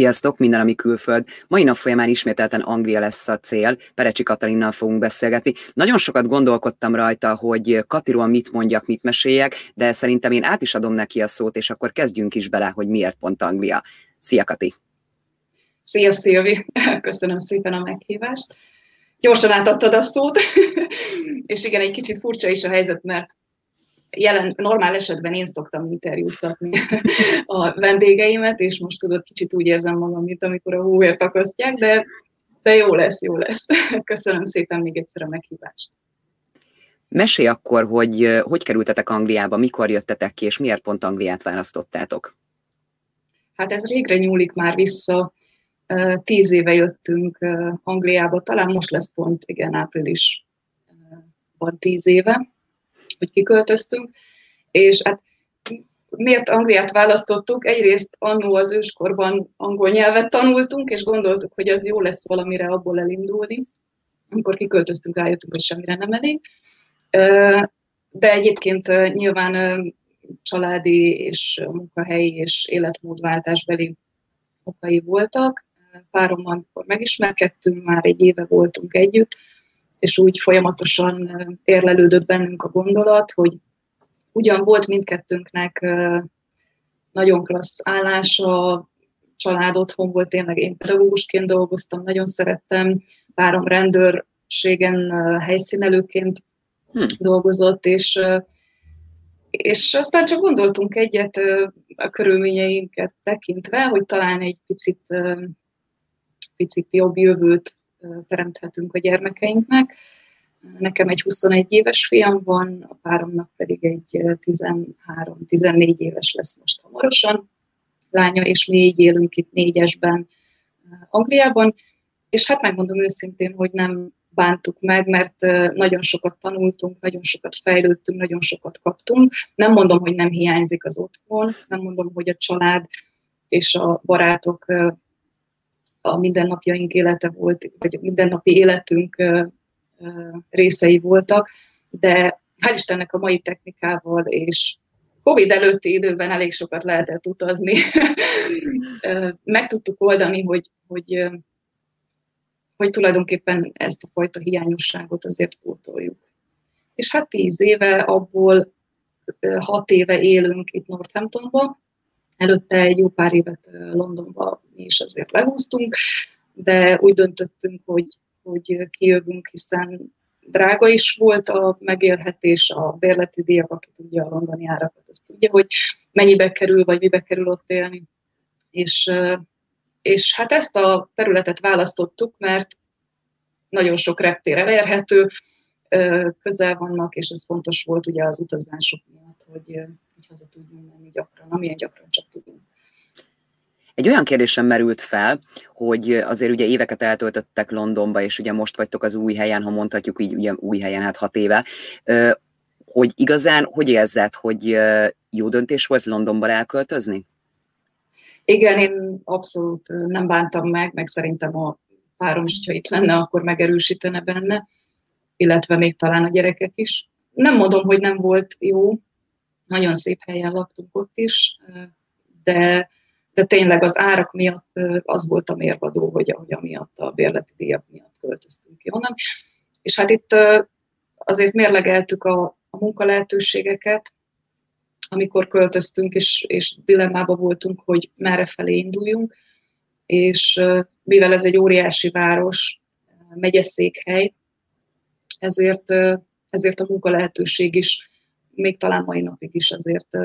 Sziasztok, minden, ami külföld. Mai nap folyamán ismételten Anglia lesz a cél. Perecsi Katalinnal fogunk beszélgetni. Nagyon sokat gondolkodtam rajta, hogy Katiról mit mondjak, mit meséljek, de szerintem én át is adom neki a szót, és akkor kezdjünk is bele, hogy miért pont Anglia. Szia, Kati! Szia, Szilvi! Köszönöm szépen a meghívást. Gyorsan átadtad a szót, és igen, egy kicsit furcsa is a helyzet, mert jelen, normál esetben én szoktam interjúztatni a vendégeimet, és most tudod, kicsit úgy érzem magam, mint amikor a hóért akasztják, de, de jó lesz, jó lesz. Köszönöm szépen még egyszer a meghívást. Mesélj akkor, hogy hogy kerültetek Angliába, mikor jöttetek ki, és miért pont Angliát választottátok? Hát ez régre nyúlik már vissza. Tíz éve jöttünk Angliába, talán most lesz pont, igen, április van tíz éve hogy kiköltöztünk, és hát miért Angliát választottuk? Egyrészt annó az őskorban angol nyelvet tanultunk, és gondoltuk, hogy az jó lesz valamire abból elindulni. Amikor kiköltöztünk, rájöttünk, hogy semmire nem elég. De egyébként nyilván családi és munkahelyi és életmódváltásbeli okai voltak. Párommal, amikor megismerkedtünk, már egy éve voltunk együtt, és úgy folyamatosan érlelődött bennünk a gondolat, hogy ugyan volt mindkettőnknek nagyon klassz állása, család otthon volt, tényleg én pedagógusként dolgoztam, nagyon szerettem, párom rendőrségen helyszínelőként hm. dolgozott, és, és aztán csak gondoltunk egyet a körülményeinket tekintve, hogy talán egy picit, picit jobb jövőt teremthetünk a gyermekeinknek. Nekem egy 21 éves fiam van, a páromnak pedig egy 13-14 éves lesz most hamarosan lánya, és mi így élünk itt négyesben Angliában, és hát megmondom őszintén, hogy nem bántuk meg, mert nagyon sokat tanultunk, nagyon sokat fejlődtünk, nagyon sokat kaptunk. Nem mondom, hogy nem hiányzik az otthon, nem mondom, hogy a család és a barátok a mindennapjaink élete volt, vagy a mindennapi életünk részei voltak, de hál' Istennek a mai technikával és Covid előtti időben elég sokat lehetett utazni. Meg tudtuk oldani, hogy, hogy, hogy tulajdonképpen ezt a fajta hiányosságot azért pótoljuk. És hát tíz éve, abból hat éve élünk itt Northamptonban, Előtte egy jó pár évet Londonba mi is azért lehúztunk, de úgy döntöttünk, hogy, hogy kijövünk, hiszen drága is volt a megélhetés, a bérleti díjak, aki tudja a londoni árakat, azt tudja, hogy mennyibe kerül, vagy mibe kerül ott élni. És, és hát ezt a területet választottuk, mert nagyon sok reptér elérhető, közel vannak, és ez fontos volt ugye az utazások miatt, hogy, hogy haza tudjunk menni gyakran, amilyen gyakran csak tudunk. Egy olyan kérdésem merült fel, hogy azért ugye éveket eltöltöttek Londonba, és ugye most vagytok az új helyen, ha mondhatjuk így, ugye új helyen, hát hat éve, hogy igazán, hogy érzed, hogy jó döntés volt Londonba elköltözni? Igen, én abszolút nem bántam meg, meg szerintem a párom is, ha itt lenne, akkor megerősítene benne, illetve még talán a gyerekek is. Nem mondom, hogy nem volt jó, nagyon szép helyen laktunk ott is, de, de tényleg az árak miatt az volt a mérvadó, hogy, hogy amiatt a bérleti díjak miatt költöztünk ki onnan. És hát itt azért mérlegeltük a, a munkalehetőségeket, amikor költöztünk, és, és dilemmában voltunk, hogy merre felé induljunk, és mivel ez egy óriási város, megyeszékhely, ezért, ezért a munkalehetőség is még talán mai napig is azért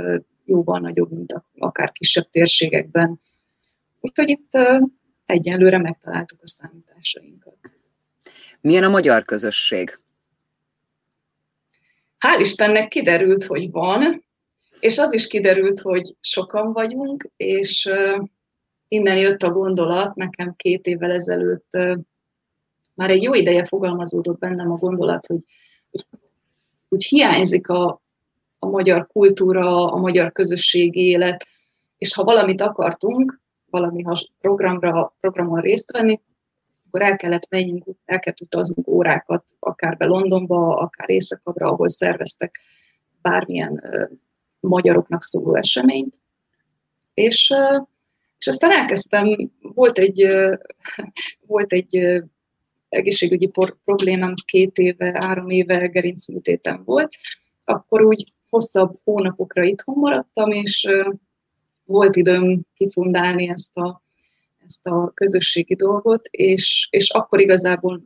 jóval nagyobb, mint akár kisebb térségekben. Úgyhogy itt egyelőre megtaláltuk a számításainkat. Milyen a magyar közösség? Hál' Istennek kiderült, hogy van, és az is kiderült, hogy sokan vagyunk, és innen jött a gondolat, nekem két évvel ezelőtt már egy jó ideje fogalmazódott bennem a gondolat, hogy, hogy, hogy hiányzik a, a magyar kultúra, a magyar közösségi élet, és ha valamit akartunk, valami programra, programon részt venni, akkor el kellett menjünk, el kellett utaznunk órákat, akár be Londonba, akár Északabbra, ahol szerveztek bármilyen uh, magyaroknak szóló eseményt. És, uh, és aztán elkezdtem volt egy, volt egy egészségügyi problémám két éve, három éve gerincműtétem volt, akkor úgy hosszabb hónapokra itthon maradtam, és volt időm kifundálni ezt a, ezt a közösségi dolgot, és, és akkor igazából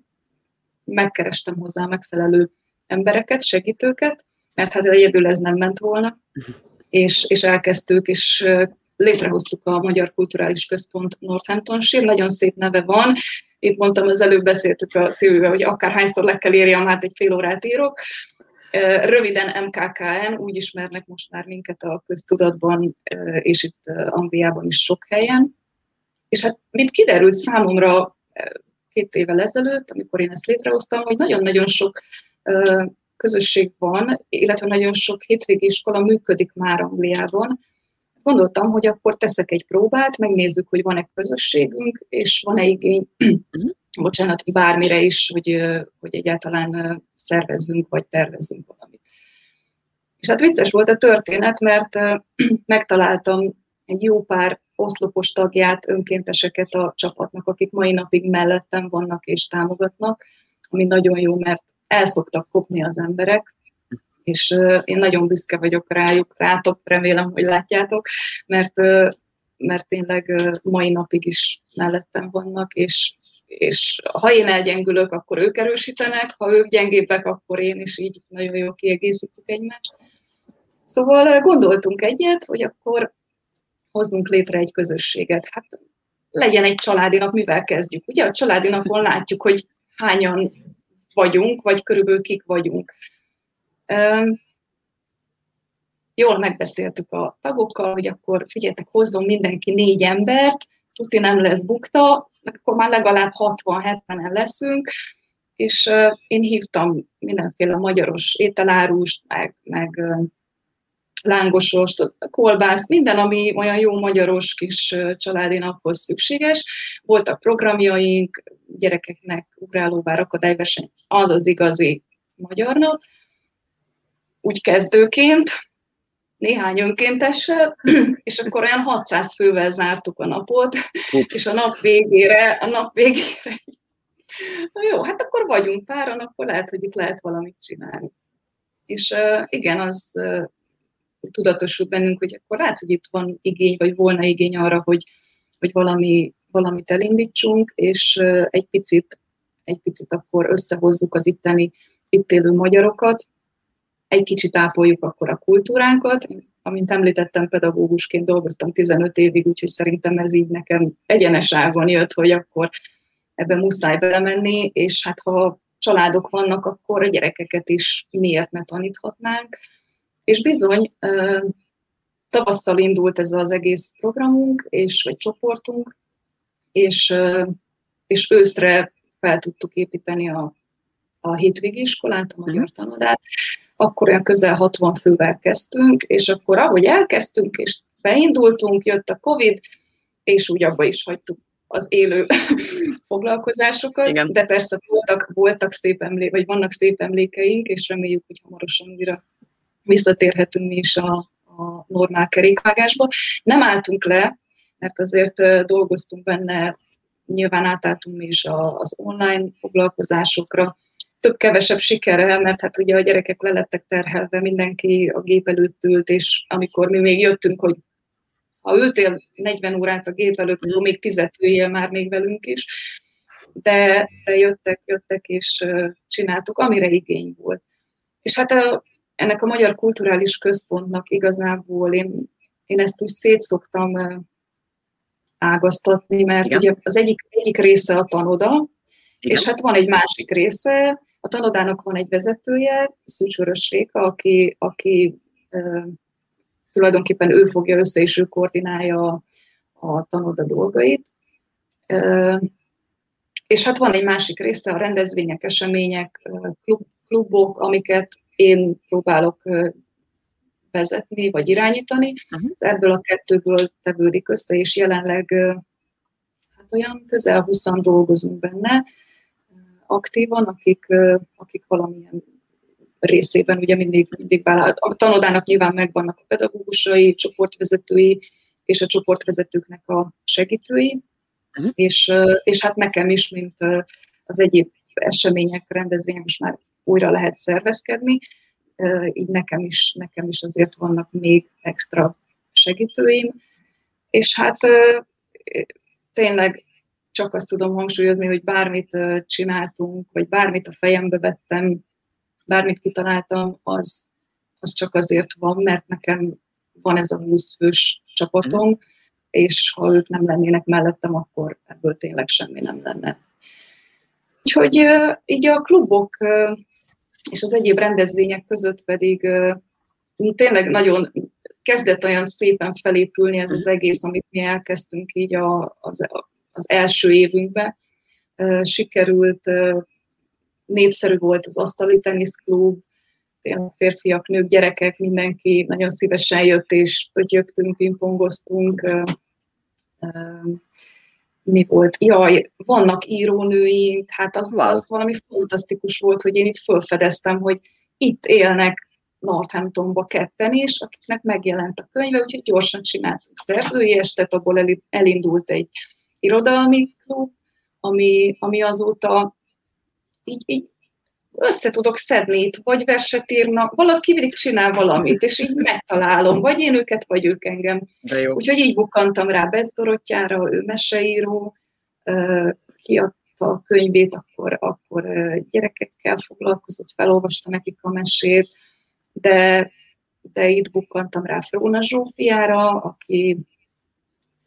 megkerestem hozzá megfelelő embereket, segítőket, mert hát egyedül ez nem ment volna, és, és elkezdtük, és létrehoztuk a Magyar Kulturális Központ Northamptonshire, nagyon szép neve van, épp mondtam, az előbb beszéltük a Szilvivel, hogy akárhányszor le kell írjam, hát egy fél órát írok, Röviden MKKN, úgy ismernek most már minket a köztudatban, és itt Angliában is sok helyen. És hát mint kiderült számomra két évvel ezelőtt, amikor én ezt létrehoztam, hogy nagyon-nagyon sok közösség van, illetve nagyon sok hétvégi iskola működik már Angliában. Gondoltam, hogy akkor teszek egy próbát, megnézzük, hogy van-e közösségünk, és van-e igény bocsánat, bármire is, hogy, hogy egyáltalán szervezzünk, vagy tervezzünk valamit. És hát vicces volt a történet, mert megtaláltam egy jó pár oszlopos tagját, önkénteseket a csapatnak, akik mai napig mellettem vannak és támogatnak, ami nagyon jó, mert el szoktak kopni az emberek, és én nagyon büszke vagyok rájuk, rátok, remélem, hogy látjátok, mert, mert tényleg mai napig is mellettem vannak, és és ha én elgyengülök, akkor ők erősítenek, ha ők gyengébbek, akkor én is így nagyon jó kiegészítjük egymást. Szóval eh, gondoltunk egyet, hogy akkor hozzunk létre egy közösséget. Hát legyen egy családi nap, mivel kezdjük? Ugye a családi napon látjuk, hogy hányan vagyunk, vagy körülbelül kik vagyunk. Jól megbeszéltük a tagokkal, hogy akkor figyeljetek, hozzon mindenki négy embert, tuti nem lesz bukta, akkor már legalább 60-70-en leszünk, és én hívtam mindenféle magyaros ételárust, meg, meg lángosost, kolbász, minden, ami olyan jó magyaros kis családi naphoz szükséges. Voltak programjaink, gyerekeknek ugrálóvár akadályverseny, az az igazi magyar nap. Úgy kezdőként, néhány önkéntessel, és akkor olyan 600 fővel zártuk a napot, Ups. és a nap végére, a nap végére, na jó, hát akkor vagyunk páran, akkor lehet, hogy itt lehet valamit csinálni. És uh, igen, az uh, tudatosult bennünk, hogy akkor lehet, hogy itt van igény, vagy volna igény arra, hogy, hogy valami, valamit elindítsunk, és uh, egy picit, egy picit akkor összehozzuk az itteni, itt élő magyarokat, egy kicsit ápoljuk akkor a kultúránkat. Amint említettem, pedagógusként dolgoztam 15 évig, úgyhogy szerintem ez így nekem egyenes ágon jött, hogy akkor ebbe muszáj belemenni, és hát ha családok vannak, akkor a gyerekeket is miért ne taníthatnánk. És bizony, tavasszal indult ez az egész programunk, és, vagy csoportunk, és, és őszre fel tudtuk építeni a, a hétvégi iskolát, a magyar mhm. tanodát, akkor olyan közel 60 fővel kezdtünk, és akkor ahogy elkezdtünk, és beindultunk, jött a Covid, és úgy abba is hagytuk az élő foglalkozásokat, Igen. de persze voltak, voltak szép emlék, vagy vannak szép emlékeink, és reméljük, hogy hamarosan újra visszatérhetünk mi is a, a normál kerékvágásba. Nem álltunk le, mert azért dolgoztunk benne, nyilván átálltunk mi is az online foglalkozásokra, több-kevesebb sikerrel, mert hát ugye a gyerekek le lettek terhelve, mindenki a gép előtt ült, és amikor mi még jöttünk, hogy ha ültél 40 órát a gép előtt, akkor még tizet üljél már még velünk is, de, de jöttek, jöttek, és csináltuk, amire igény volt. És hát a, ennek a Magyar Kulturális Központnak igazából én, én ezt úgy szétszoktam ágaztatni, mert Igen. ugye az egyik, egyik része a tanoda, Igen. és hát van egy másik része, a tanodának van egy vezetője, Szűcsörös Réka, aki, aki e, tulajdonképpen ő fogja össze, és ő koordinálja a, a tanoda dolgait. E, és hát van egy másik része, a rendezvények, események, klub, klubok, amiket én próbálok vezetni, vagy irányítani. Uh-huh. Ebből a kettőből tevődik össze, és jelenleg hát olyan közel 20 dolgozunk benne, aktívan, akik, akik valamilyen részében ugye mindig, mindig vállal. A tanodának nyilván megvannak a pedagógusai, csoportvezetői, és a csoportvezetőknek a segítői, uh-huh. és, és hát nekem is, mint az egyéb események, rendezvények most már újra lehet szervezkedni, így nekem is, nekem is azért vannak még extra segítőim, és hát tényleg csak azt tudom hangsúlyozni, hogy bármit csináltunk, vagy bármit a fejembe vettem, bármit kitaláltam, az, az csak azért van, mert nekem van ez a 20 fős csapatom, és ha ők nem lennének mellettem, akkor ebből tényleg semmi nem lenne. Úgyhogy így a klubok és az egyéb rendezvények között pedig tényleg nagyon kezdett olyan szépen felépülni ez az egész, amit mi elkezdtünk így a, az, az első évünkben. Sikerült, népszerű volt az asztali teniszklub, férfiak, nők, gyerekek, mindenki nagyon szívesen jött, és pötyögtünk, pingpongoztunk. Mi volt? Jaj, vannak írónőink, hát az, az valami fantasztikus volt, hogy én itt felfedeztem, hogy itt élnek Northamptonba ketten is, akiknek megjelent a könyve, úgyhogy gyorsan csináltunk szerzői estet, abból elindult egy irodalmi klub, ami, ami azóta így, így össze tudok szedni itt, vagy verset írnak, valaki mindig csinál valamit, és így megtalálom, vagy én őket, vagy ők engem. Úgyhogy így bukkantam rá Betz Dorottyára, ő meseíró, kiadta a könyvét, akkor, akkor gyerekekkel foglalkozott, felolvasta nekik a mesét, de, de itt bukkantam rá Fróna Zsófiára, aki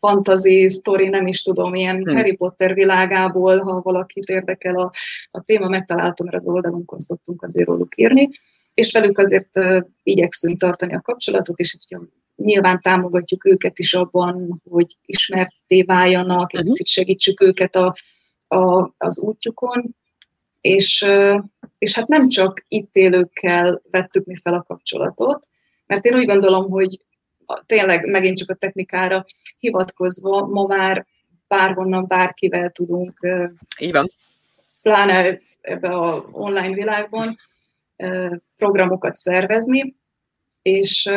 fantasy sztori, nem is tudom, ilyen hmm. Harry Potter világából, ha valakit érdekel a, a téma, megtaláltam, mert az oldalunkon szoktunk azért róluk írni, és velük azért uh, igyekszünk tartani a kapcsolatot, és hogy nyilván támogatjuk őket is abban, hogy ismerté váljanak, egy uh-huh. segítsük őket a, a, az útjukon, és, uh, és hát nem csak itt élőkkel vettük mi fel a kapcsolatot, mert én úgy gondolom, hogy tényleg megint csak a technikára hivatkozva, ma már bárhonnan, bárkivel tudunk. Így van. Pláne ebbe a online világban programokat szervezni, és,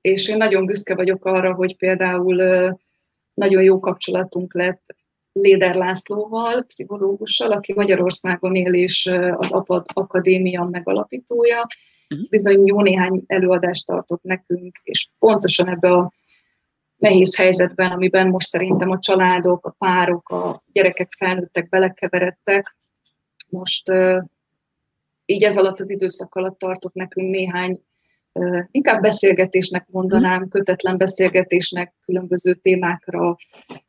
és én nagyon büszke vagyok arra, hogy például nagyon jó kapcsolatunk lett Léder Lászlóval, pszichológussal, aki Magyarországon él és az APAD Akadémia megalapítója, uh-huh. bizony jó néhány előadást tartott nekünk, és pontosan ebbe a nehéz helyzetben, amiben most szerintem a családok, a párok, a gyerekek, felnőttek belekeveredtek, most így ez alatt az időszak alatt tartott nekünk néhány inkább beszélgetésnek mondanám, mhm. kötetlen beszélgetésnek különböző témákra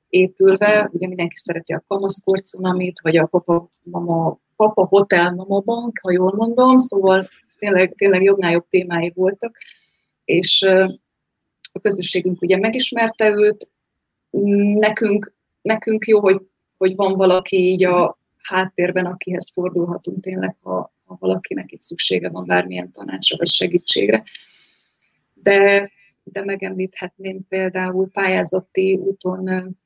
épülve. Ugye mindenki szereti a kamaszkor cunamit, vagy a papa, mama, papa hotel mama bank, ha jól mondom, szóval tényleg, tényleg jobbnál jobb témái voltak, és a közösségünk ugye megismerte őt, nekünk, nekünk jó, hogy, hogy van valaki így a háttérben, akihez fordulhatunk tényleg, ha, ha valakinek itt szüksége van bármilyen tanácsra vagy segítségre. De, de megemlíthetném például pályázati úton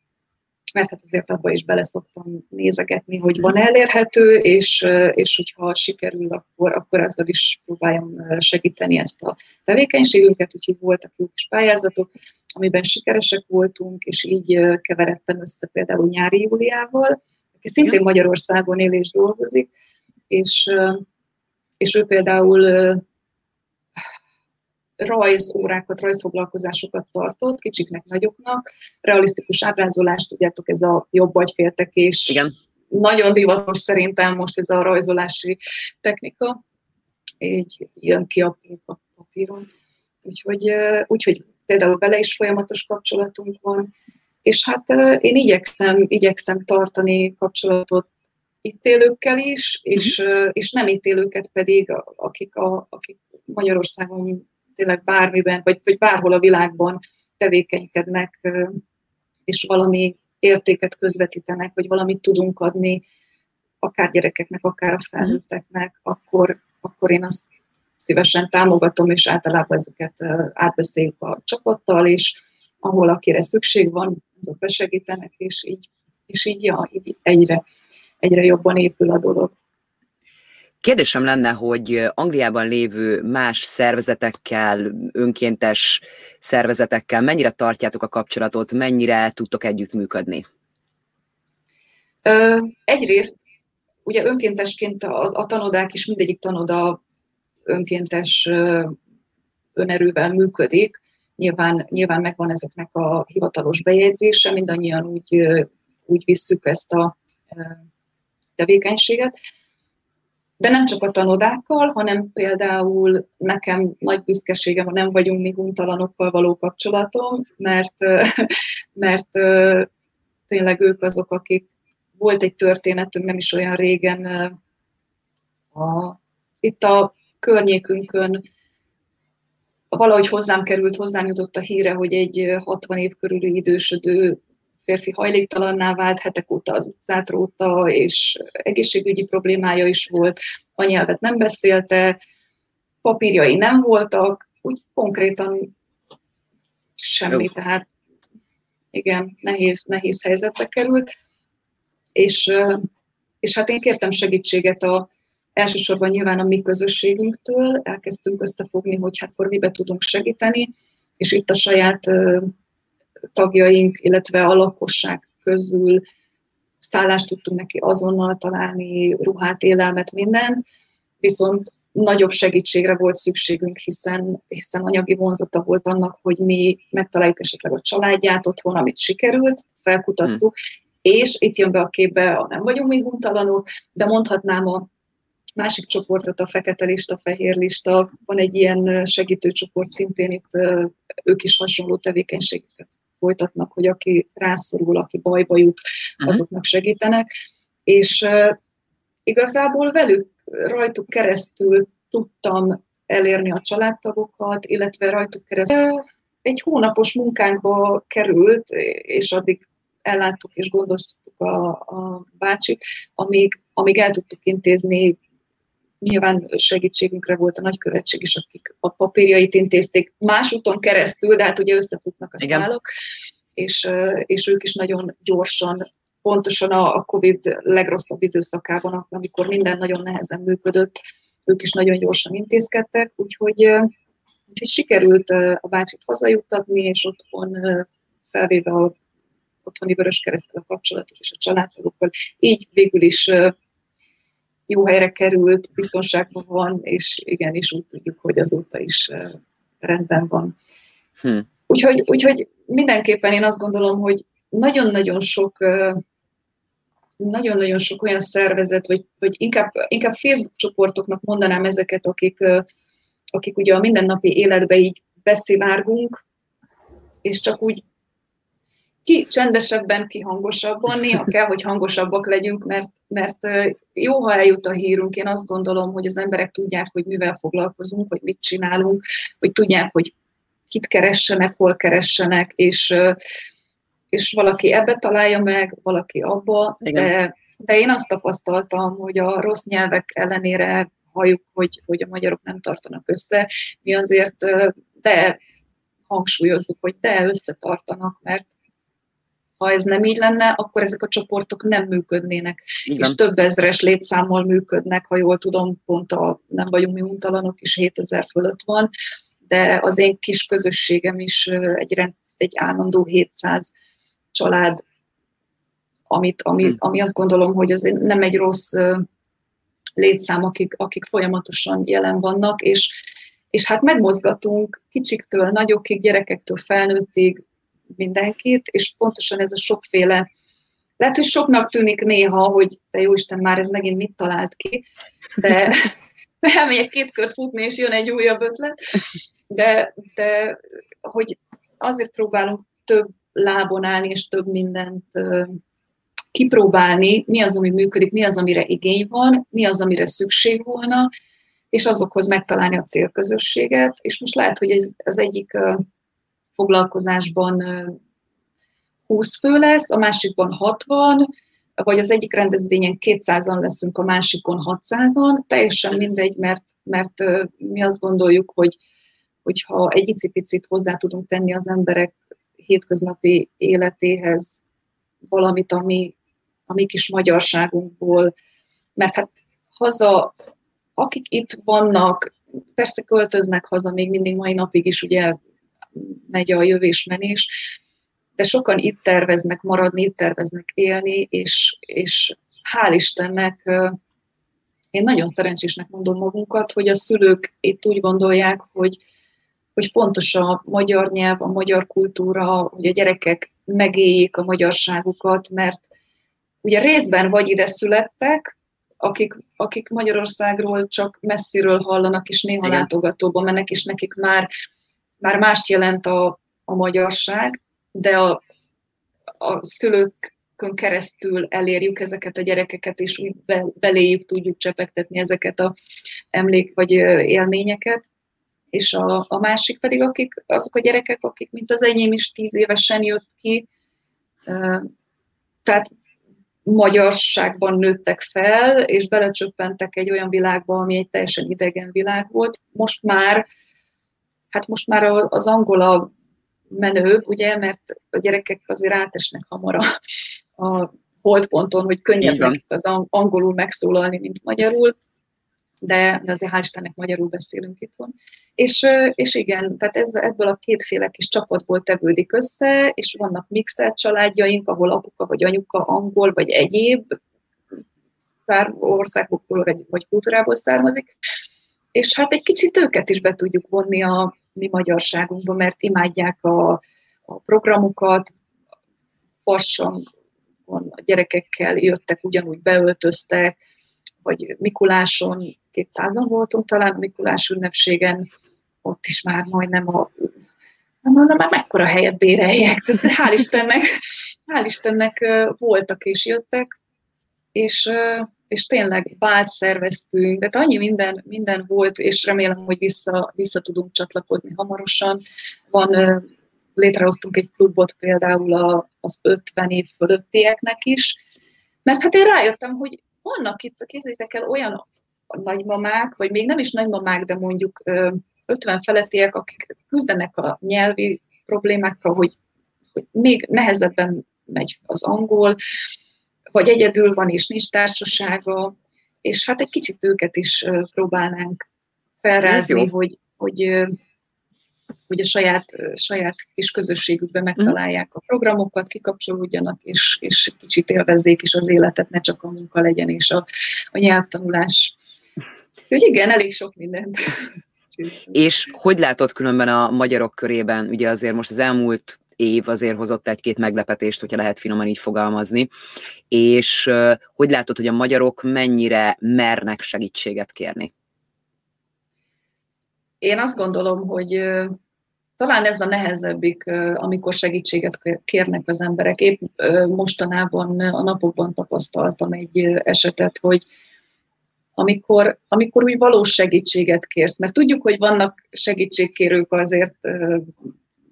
mert hát azért abba is beleszoktam nézegetni, hogy van elérhető, és, és hogyha sikerül, akkor, akkor ezzel is próbáljam segíteni ezt a tevékenységünket, úgyhogy voltak jó kis pályázatok, amiben sikeresek voltunk, és így keveredtem össze például Nyári Júliával, aki szintén Magyarországon él és dolgozik, és, és ő például rajzórákat, rajzfoglalkozásokat tartott, kicsiknek, nagyoknak, realisztikus ábrázolást, tudjátok, ez a jobb agyféltekés. Igen. Nagyon divatos szerintem most ez a rajzolási technika. Így jön ki a papíron. Úgyhogy, úgyhogy például vele is folyamatos kapcsolatunk van. És hát én igyekszem, igyekszem tartani kapcsolatot itt élőkkel is, és, uh-huh. és nem itt élőket pedig, akik, a, akik Magyarországon tényleg bármiben, vagy, vagy bárhol a világban tevékenykednek, és valami értéket közvetítenek, vagy valamit tudunk adni, akár gyerekeknek, akár a felnőtteknek, akkor, akkor én azt szívesen támogatom, és általában ezeket átbeszéljük a csapattal, és ahol akire szükség van, azok besegítenek, és így, és így, ja, így egyre, egyre jobban épül a dolog. Kérdésem lenne, hogy Angliában lévő más szervezetekkel, önkéntes szervezetekkel mennyire tartjátok a kapcsolatot, mennyire tudtok együttműködni? Egyrészt ugye önkéntesként a, a tanodák is, mindegyik tanoda önkéntes önerővel működik. Nyilván, nyilván megvan ezeknek a hivatalos bejegyzése, mindannyian úgy, úgy visszük ezt a tevékenységet. De nem csak a tanodákkal, hanem például nekem nagy büszkeségem, ha nem vagyunk mi huntalanokkal való kapcsolatom, mert, mert tényleg ők azok, akik volt egy történetünk nem is olyan régen a, itt a környékünkön valahogy hozzám került, hozzám jutott a híre, hogy egy 60 év körüli idősödő férfi hajléktalanná vált, hetek óta az utcát róta, és egészségügyi problémája is volt, a nyelvet nem beszélte, papírjai nem voltak, úgy konkrétan semmi, Jó. tehát igen, nehéz, nehéz helyzetbe került, és, és hát én kértem segítséget a, elsősorban nyilván a mi közösségünktől, elkezdtünk összefogni, hogy hát akkor mibe tudunk segíteni, és itt a saját tagjaink, illetve a lakosság közül szállást tudtunk neki azonnal találni, ruhát, élelmet, minden, viszont nagyobb segítségre volt szükségünk, hiszen, hiszen anyagi vonzata volt annak, hogy mi megtaláljuk esetleg a családját otthon, amit sikerült, felkutattuk, hmm. és itt jön be a képbe, a nem vagyunk még untalanok, de mondhatnám a másik csoportot, a fekete lista, fehér lista, van egy ilyen segítőcsoport, szintén itt ők is hasonló tevékenységeket folytatnak, hogy aki rászorul, aki bajba jut, mhm. azoknak segítenek. És igazából velük, rajtuk keresztül tudtam elérni a családtagokat, illetve rajtuk keresztül egy hónapos munkánkba került, és addig elláttuk és gondoztuk a, a bácsit, amíg, amíg el tudtuk intézni Nyilván segítségünkre volt a nagykövetség is, akik a papírjait intézték más úton keresztül, de hát ugye összefutnak a Igen. szálok, és, és ők is nagyon gyorsan, pontosan a COVID legrosszabb időszakában, amikor minden nagyon nehezen működött, ők is nagyon gyorsan intézkedtek, úgyhogy, úgyhogy sikerült a bácsit hazajuttatni, és otthon felvéve a otthoni Vöröskeresztel a kapcsolatot és a családtagokkal. Így végül is jó helyre került, biztonságban van, és igenis úgy tudjuk, hogy azóta is rendben van. Hm. Úgyhogy, úgyhogy mindenképpen én azt gondolom, hogy nagyon-nagyon sok nagyon-nagyon sok olyan szervezet, vagy, vagy inkább, inkább Facebook csoportoknak mondanám ezeket, akik, akik ugye a mindennapi életbe így beszivárgunk, és csak úgy ki csendesebben, ki hangosabban, néha kell, hogy hangosabbak legyünk, mert, mert jó, ha eljut a hírunk. Én azt gondolom, hogy az emberek tudják, hogy mivel foglalkozunk, hogy mit csinálunk, hogy tudják, hogy kit keressenek, hol keressenek, és, és valaki ebbe találja meg, valaki abba, de, de én azt tapasztaltam, hogy a rossz nyelvek ellenére halljuk, hogy, hogy a magyarok nem tartanak össze, mi azért de hangsúlyozzuk, hogy de összetartanak, mert ha ez nem így lenne, akkor ezek a csoportok nem működnének. Igen. És több ezres létszámmal működnek, ha jól tudom, pont a nem vagyunk mi untalanok is 7000 fölött van, de az én kis közösségem is egy, rend, egy állandó 700 család, amit, ami, hmm. ami azt gondolom, hogy az nem egy rossz létszám, akik, akik folyamatosan jelen vannak, és, és hát megmozgatunk kicsiktől, nagyokig, gyerekektől felnőttig, mindenkit, és pontosan ez a sokféle, lehet, hogy soknak tűnik néha, hogy te jó Isten, már ez megint mit talált ki, de, elmegyek két kör futni, és jön egy újabb ötlet, de, de hogy azért próbálunk több lábon állni, és több mindent kipróbálni, mi az, ami működik, mi az, amire igény van, mi az, amire szükség volna, és azokhoz megtalálni a célközösséget. És most lehet, hogy ez az egyik foglalkozásban 20 fő lesz, a másikban 60, vagy az egyik rendezvényen 200-an leszünk, a másikon 600-an, teljesen mindegy, mert, mert mi azt gondoljuk, hogy, hogy ha egy icipicit hozzá tudunk tenni az emberek hétköznapi életéhez valamit, ami a mi kis magyarságunkból, mert hát haza, akik itt vannak, persze költöznek haza még mindig mai napig is, ugye megy a jövés-menés, de sokan itt terveznek maradni, itt terveznek élni, és, és hál' Istennek én nagyon szerencsésnek mondom magunkat, hogy a szülők itt úgy gondolják, hogy, hogy fontos a magyar nyelv, a magyar kultúra, hogy a gyerekek megéljék a magyarságukat, mert ugye részben vagy ide születtek, akik, akik Magyarországról csak messziről hallanak, és néha Igen. látogatóba mennek, és nekik már, már mást jelent a, a magyarság, de a, a szülőkön keresztül elérjük ezeket a gyerekeket, és úgy be, beléjük tudjuk csepegtetni ezeket a emlék vagy élményeket. És a, a másik pedig akik, azok a gyerekek, akik, mint az enyém is tíz évesen jött ki, tehát magyarságban nőttek fel, és belecsöppentek egy olyan világba, ami egy teljesen idegen világ volt. Most már, hát most már az angola menőbb, ugye, mert a gyerekek azért átesnek hamar a, a holdponton, hogy könnyebb nekik az angolul megszólalni, mint magyarul, de, de azért hál' Istennek magyarul beszélünk itthon. És, és igen, tehát ez, ebből a kétféle kis csapatból tevődik össze, és vannak mixelt családjaink, ahol apuka vagy anyuka angol vagy egyéb országokból vagy kultúrából származik, és hát egy kicsit őket is be tudjuk vonni a mi magyarságunkba, mert imádják a, a programokat, farsangon a gyerekekkel jöttek, ugyanúgy beöltöztek, vagy Mikuláson, 200-an voltunk talán a Mikulás ünnepségen, ott is már majdnem a nem mondom, már mekkora helyet béreljek. De hál' Istennek, hál' Istennek voltak és jöttek, és, és tényleg bált szerveztünk, de annyi minden, minden volt, és remélem, hogy vissza, vissza tudunk csatlakozni hamarosan. Van, létrehoztunk egy klubot például az 50 év fölöttieknek is, mert hát én rájöttem, hogy vannak itt, kézzétek el, olyan nagymamák, vagy még nem is nagymamák, de mondjuk 50 felettiek, akik küzdenek a nyelvi problémákkal, hogy, hogy még nehezebben megy az angol, vagy egyedül van és nincs társasága, és hát egy kicsit őket is próbálnánk felrázni, hogy, hogy, hogy a saját, saját kis közösségükben megtalálják a programokat, kikapcsolódjanak, és, és kicsit élvezzék is az életet, ne csak a munka legyen, és a, a nyelvtanulás. Úgyhogy igen, elég sok mindent. És hogy látod különben a magyarok körében, ugye azért most az elmúlt év azért hozott egy-két meglepetést, hogyha lehet finoman így fogalmazni, és hogy látod, hogy a magyarok mennyire mernek segítséget kérni? Én azt gondolom, hogy talán ez a nehezebbik, amikor segítséget kérnek az emberek. Épp mostanában a napokban tapasztaltam egy esetet, hogy amikor, amikor úgy valós segítséget kérsz, mert tudjuk, hogy vannak segítségkérők azért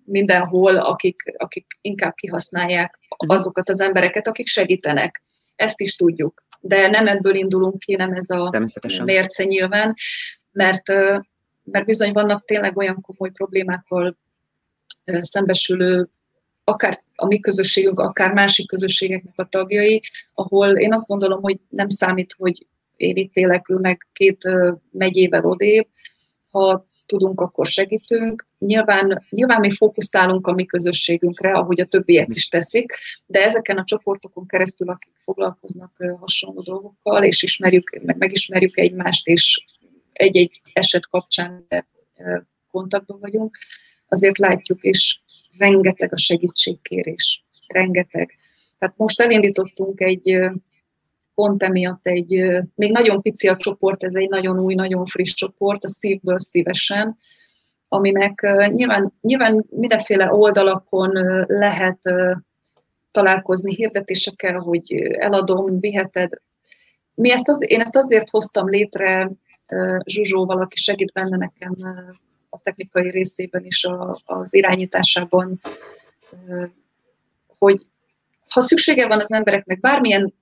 mindenhol, akik, akik inkább kihasználják mhm. azokat az embereket, akik segítenek. Ezt is tudjuk. De nem ebből indulunk ki, nem ez a mérce nyilván, mert, mert bizony vannak tényleg olyan komoly problémákkal szembesülő akár a mi közösségünk, akár másik közösségeknek a tagjai, ahol én azt gondolom, hogy nem számít, hogy én itt élek, ő meg két megyével odébb, ha tudunk, akkor segítünk. Nyilván, nyilván mi fókuszálunk a mi közösségünkre, ahogy a többiek is teszik, de ezeken a csoportokon keresztül, akik foglalkoznak hasonló dolgokkal, és ismerjük, meg megismerjük egymást, és egy-egy eset kapcsán kontaktban vagyunk, azért látjuk, és rengeteg a segítségkérés. Rengeteg. Tehát most elindítottunk egy pont emiatt egy, még nagyon pici a csoport, ez egy nagyon új, nagyon friss csoport, a szívből szívesen, aminek nyilván, nyilván mindenféle oldalakon lehet találkozni hirdetésekkel, hogy eladom, viheted. Mi ezt az, én ezt azért hoztam létre Zsuzsóval, aki segít benne nekem a technikai részében is a, az irányításában, hogy ha szüksége van az embereknek bármilyen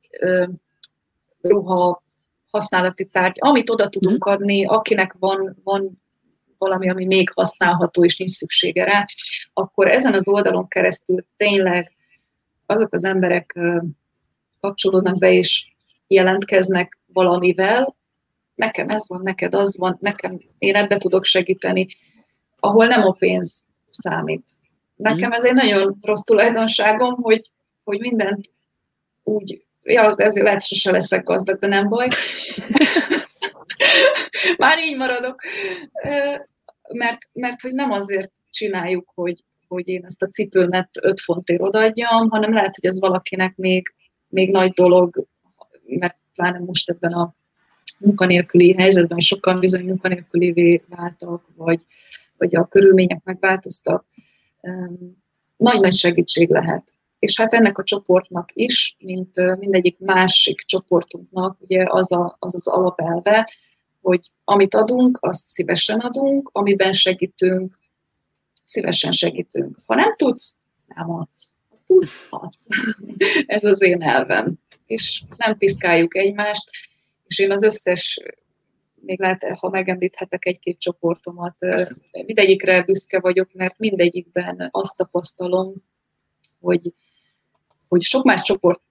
ruha, használati tárgy, amit oda tudunk mhm. adni, akinek van, van valami, ami még használható, és nincs szüksége rá, akkor ezen az oldalon keresztül tényleg azok az emberek kapcsolódnak be, és jelentkeznek valamivel, nekem ez van, neked az van, nekem, én ebbe tudok segíteni, ahol nem a pénz számít. nekem ez egy nagyon rossz tulajdonságom, hogy, hogy mindent úgy, ja, ezért lehet sose leszek gazdag, de nem baj. Már így maradok. Mert, mert hogy nem azért csináljuk, hogy, hogy én ezt a cipőmet 5 fontért odaadjam, hanem lehet, hogy ez valakinek még, még nagy dolog, mert pláne most ebben a munkanélküli helyzetben sokan bizony munkanélkülivé váltak, vagy, vagy a körülmények megváltoztak. Nagy-nagy segítség lehet. És hát ennek a csoportnak is, mint mindegyik másik csoportunknak, ugye az a, az, az alapelve, hogy amit adunk, azt szívesen adunk, amiben segítünk, szívesen segítünk. Ha nem tudsz, nem adsz. Ha tudsz, adsz. Ez az én elvem. És nem piszkáljuk egymást, és én az összes, még lehet, ha megemlíthetek egy-két csoportomat, Persze. mindegyikre büszke vagyok, mert mindegyikben azt tapasztalom, hogy, hogy sok más csoport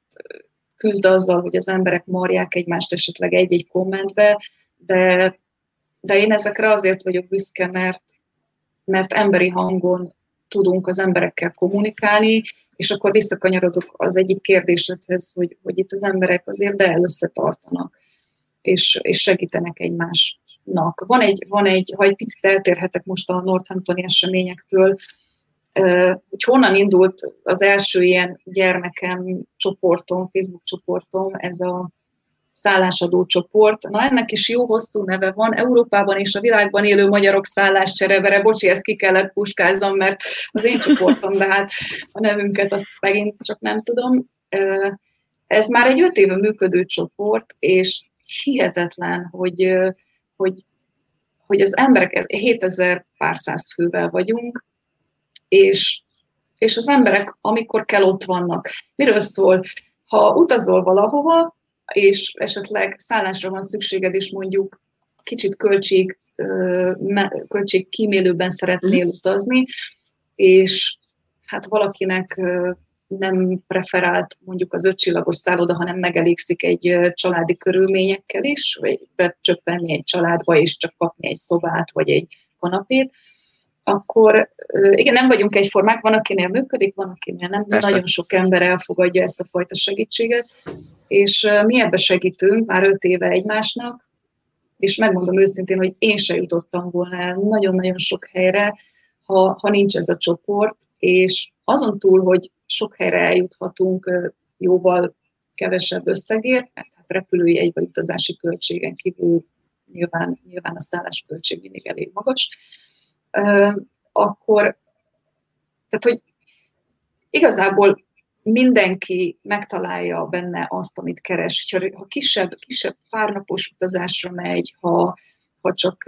küzd azzal, hogy az emberek marják egymást esetleg egy-egy kommentbe, de, de én ezekre azért vagyok büszke, mert, mert emberi hangon tudunk az emberekkel kommunikálni, és akkor visszakanyarodok az egyik kérdésedhez, hogy, hogy itt az emberek azért de összetartanak, és, és segítenek egymásnak. Van egy, van egy, ha egy picit eltérhetek most a Northamptoni eseményektől, hogy honnan indult az első ilyen gyermekem csoportom, Facebook csoportom, ez a szállásadó csoport. Na ennek is jó hosszú neve van, Európában és a világban élő magyarok szálláscserevere, bocsi, ezt ki kellett puskázom, mert az én csoportom, de hát a nevünket azt megint csak nem tudom. Ez már egy öt éve működő csoport, és hihetetlen, hogy, hogy, hogy az emberek, 7000 pár száz fővel vagyunk, és, és az emberek, amikor kell, ott vannak. Miről szól? Ha utazol valahova, és esetleg szállásra van szükséged, és mondjuk kicsit költség, költség kímélőben szeretnél mhm. utazni, és hát valakinek nem preferált mondjuk az ötcsillagos szálloda, hanem megelégszik egy családi körülményekkel is, vagy becsöppenni egy családba, és csak kapni egy szobát, vagy egy kanapét, akkor igen, nem vagyunk egyformák, van, akinél működik, van, akinél nem, de nagyon sok ember elfogadja ezt a fajta segítséget, és mi ebbe segítünk már öt éve egymásnak, és megmondom őszintén, hogy én se jutottam volna el nagyon-nagyon sok helyre, ha, ha nincs ez a csoport, és azon túl, hogy sok helyre eljuthatunk jóval kevesebb összegért, hát repülőjegy vagy utazási költségen kívül nyilván, nyilván a szállás költség mindig elég magas, akkor, tehát hogy igazából mindenki megtalálja benne azt, amit keres. Ha kisebb, kisebb párnapos utazásra megy, ha, ha csak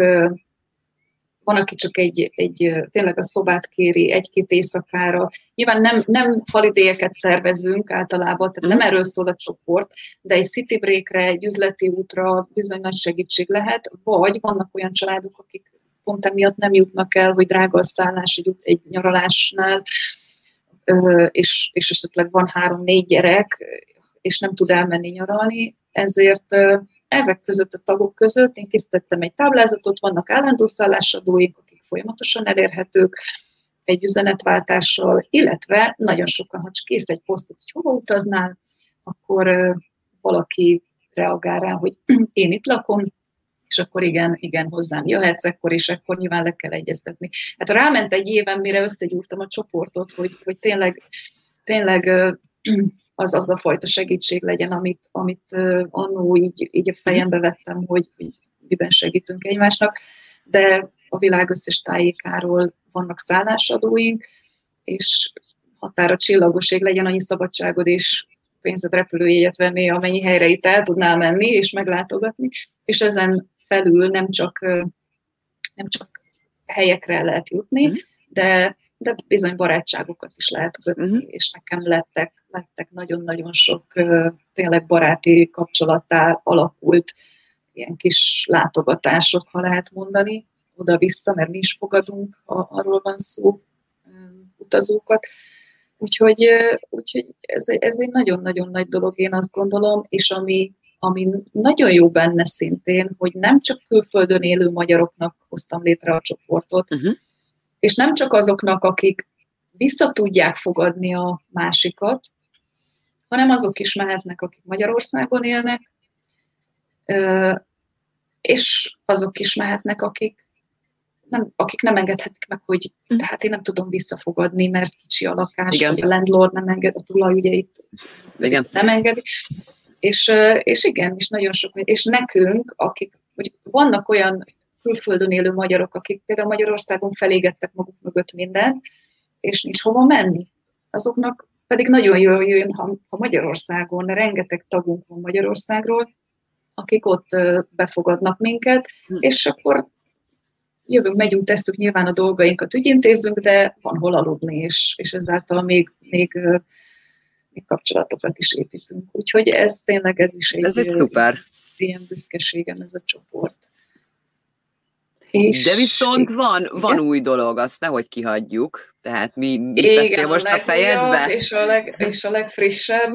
van, aki csak egy, egy tényleg a szobát kéri egy-két éjszakára. Nyilván nem, nem halidélyeket szervezünk általában, tehát nem mhm. erről szól a csoport, de egy city breakre, egy üzleti útra bizony nagy segítség lehet, vagy vannak olyan családok, akik pont emiatt nem jutnak el, hogy drága a szállás egy, egy nyaralásnál, és, és esetleg van három-négy gyerek, és nem tud elmenni nyaralni, ezért ezek között a tagok között én készítettem egy táblázatot, vannak állandó szállásadóink, akik folyamatosan elérhetők, egy üzenetváltással, illetve nagyon sokan, ha csak kész egy posztot, hogy hova utaznál, akkor valaki reagál rá, hogy én itt lakom, és akkor igen, igen, hozzám jöhetsz, ekkor és ekkor nyilván le kell egyeztetni. Hát ráment egy éven, mire összegyúrtam a csoportot, hogy, hogy tényleg, tényleg az az a fajta segítség legyen, amit, amit annó így, így a fejembe vettem, hogy, hogy miben segítünk egymásnak, de a világ összes tájékáról vannak szállásadóink, és határa csillagoség legyen annyi szabadságod és pénzed repülőjegyet venni, amennyi helyre itt el tudnál menni és meglátogatni, és ezen felül nem csak, nem csak helyekre lehet jutni, mm. de, de bizony barátságokat is lehet kötni, mm. és nekem lettek, lettek nagyon-nagyon sok tényleg baráti kapcsolattá alakult ilyen kis látogatások, ha lehet mondani, oda-vissza, mert mi is fogadunk, ha arról van szó, utazókat. Úgyhogy, úgyhogy ez, ez egy nagyon-nagyon nagy dolog, én azt gondolom, és ami, ami nagyon jó benne szintén, hogy nem csak külföldön élő magyaroknak hoztam létre a csoportot, uh-huh. és nem csak azoknak, akik vissza tudják fogadni a másikat, hanem azok is mehetnek, akik Magyarországon élnek, és azok is mehetnek, akik nem, akik nem engedhetik meg, hogy hm. tehát én nem tudom visszafogadni, mert kicsi a lakás, Igen. vagy a landlord nem enged, a tulaj ugye itt Igen. nem engedi. És, és igen, és nagyon sok, és nekünk, akik, hogy vannak olyan külföldön élő magyarok, akik például Magyarországon felégettek maguk mögött mindent, és nincs hova menni. Azoknak pedig nagyon jól jön, ha, ha Magyarországon, rengeteg tagunk van Magyarországról, akik ott befogadnak minket, hm. és akkor jövünk, megyünk, tesszük nyilván a dolgainkat, ügyintézzünk, de van hol aludni, és, és ezáltal még, még kapcsolatokat is építünk. Úgyhogy ez tényleg ez is egy, ez egy szuper. ilyen büszkeségem ez a csoport. És, De viszont van, van igen? új dolog, azt nehogy kihagyjuk. Tehát mi, mit igen, most a, a fejedbe? És a, leg, és a legfrissebb.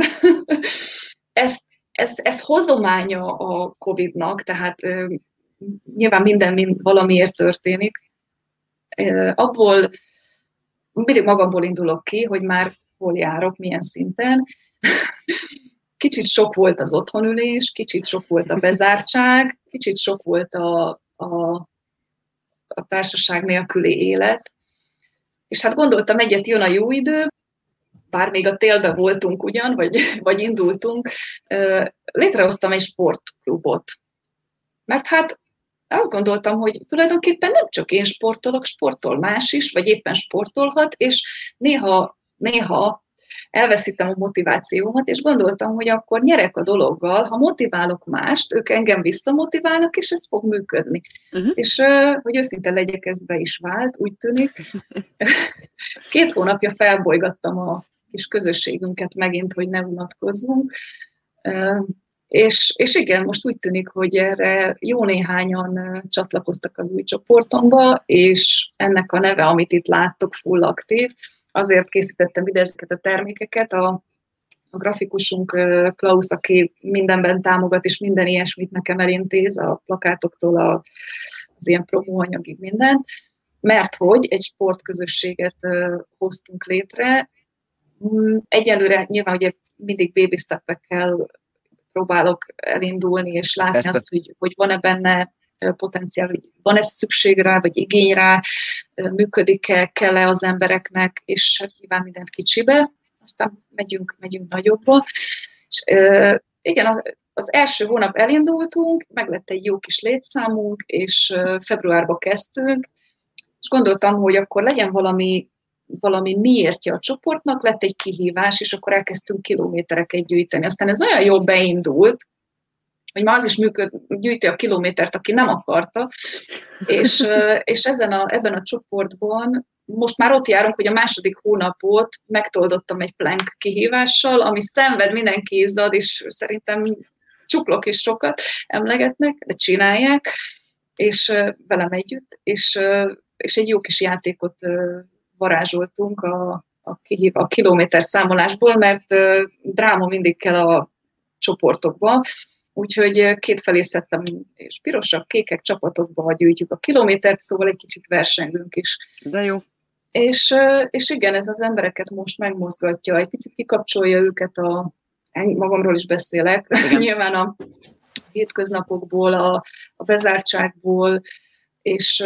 ezt, ez, ez hozománya a Covid-nak, tehát nyilván minden mind valamiért történik. Abból mindig magamból indulok ki, hogy már hol járok, milyen szinten. Kicsit sok volt az otthonülés, kicsit sok volt a bezártság, kicsit sok volt a, a, a társaság nélküli élet. És hát gondoltam, egyet jön a jó idő, bár még a télbe voltunk ugyan, vagy, vagy indultunk, létrehoztam egy sportklubot. Mert hát azt gondoltam, hogy tulajdonképpen nem csak én sportolok, sportol más is, vagy éppen sportolhat, és néha, néha elveszítem a motivációmat, és gondoltam, hogy akkor nyerek a dologgal, ha motiválok mást, ők engem visszamotiválnak, és ez fog működni. Uh-huh. És hogy őszinte legyek, ez be is vált, úgy tűnik. Két hónapja felbolygattam a kis közösségünket megint, hogy ne unatkozzunk. És, és igen, most úgy tűnik, hogy erre jó néhányan csatlakoztak az új csoportomba, és ennek a neve, amit itt láttok, full aktív, azért készítettem ide ezeket a termékeket. A, a grafikusunk Klaus, aki mindenben támogat, és minden ilyesmit nekem elintéz, a plakátoktól a, az ilyen promóanyagig mindent, mert hogy egy sportközösséget hoztunk létre. Mm, egyelőre nyilván ugye mindig baby step-ekkel próbálok elindulni, és látni Persze. azt, hogy, hogy van-e benne potenciál, hogy van-e szükség rá, vagy igény rá, működik-e, kell-e az embereknek, és hát nyilván mindent kicsibe, aztán megyünk, megyünk nagyobba. És, igen, az első hónap elindultunk, meg lett egy jó kis létszámunk, és februárba kezdtünk, és gondoltam, hogy akkor legyen valami valami miértje a csoportnak, lett egy kihívás, és akkor elkezdtünk kilométereket gyűjteni. Aztán ez olyan jól beindult, hogy már az is működ, gyűjti a kilométert, aki nem akarta, és, és ezen a, ebben a csoportban most már ott járunk, hogy a második hónapot megtoldottam egy plank kihívással, ami szenved, mindenki izzad, és szerintem csuklok is sokat emlegetnek, de csinálják, és velem együtt, és, és egy jó kis játékot varázsoltunk a, a, a kilométer számolásból, mert dráma mindig kell a csoportokba, úgyhogy kétfelé szedtem, és pirosak, kékek csapatokba gyűjtjük a kilométert, szóval egy kicsit versengünk is. De jó. És, és igen, ez az embereket most megmozgatja, egy picit kikapcsolja őket a, magamról is beszélek, nyilván a hétköznapokból, a, a bezártságból, és,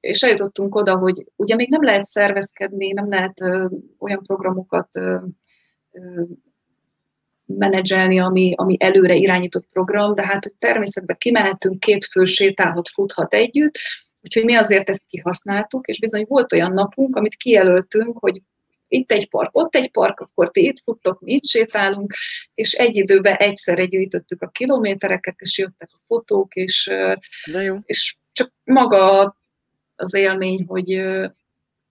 és eljutottunk oda, hogy ugye még nem lehet szervezkedni, nem lehet ö, olyan programokat ö, ö, menedzselni, ami, ami előre irányított program, de hát természetben kimehetünk, két fő sétálhat, futhat együtt, úgyhogy mi azért ezt kihasználtuk, és bizony volt olyan napunk, amit kijelöltünk, hogy itt egy park, ott egy park, akkor ti itt futtok, mi itt sétálunk, és egy időben egyszerre gyűjtöttük a kilométereket, és jöttek a fotók, és, De jó. és csak maga az élmény, hogy,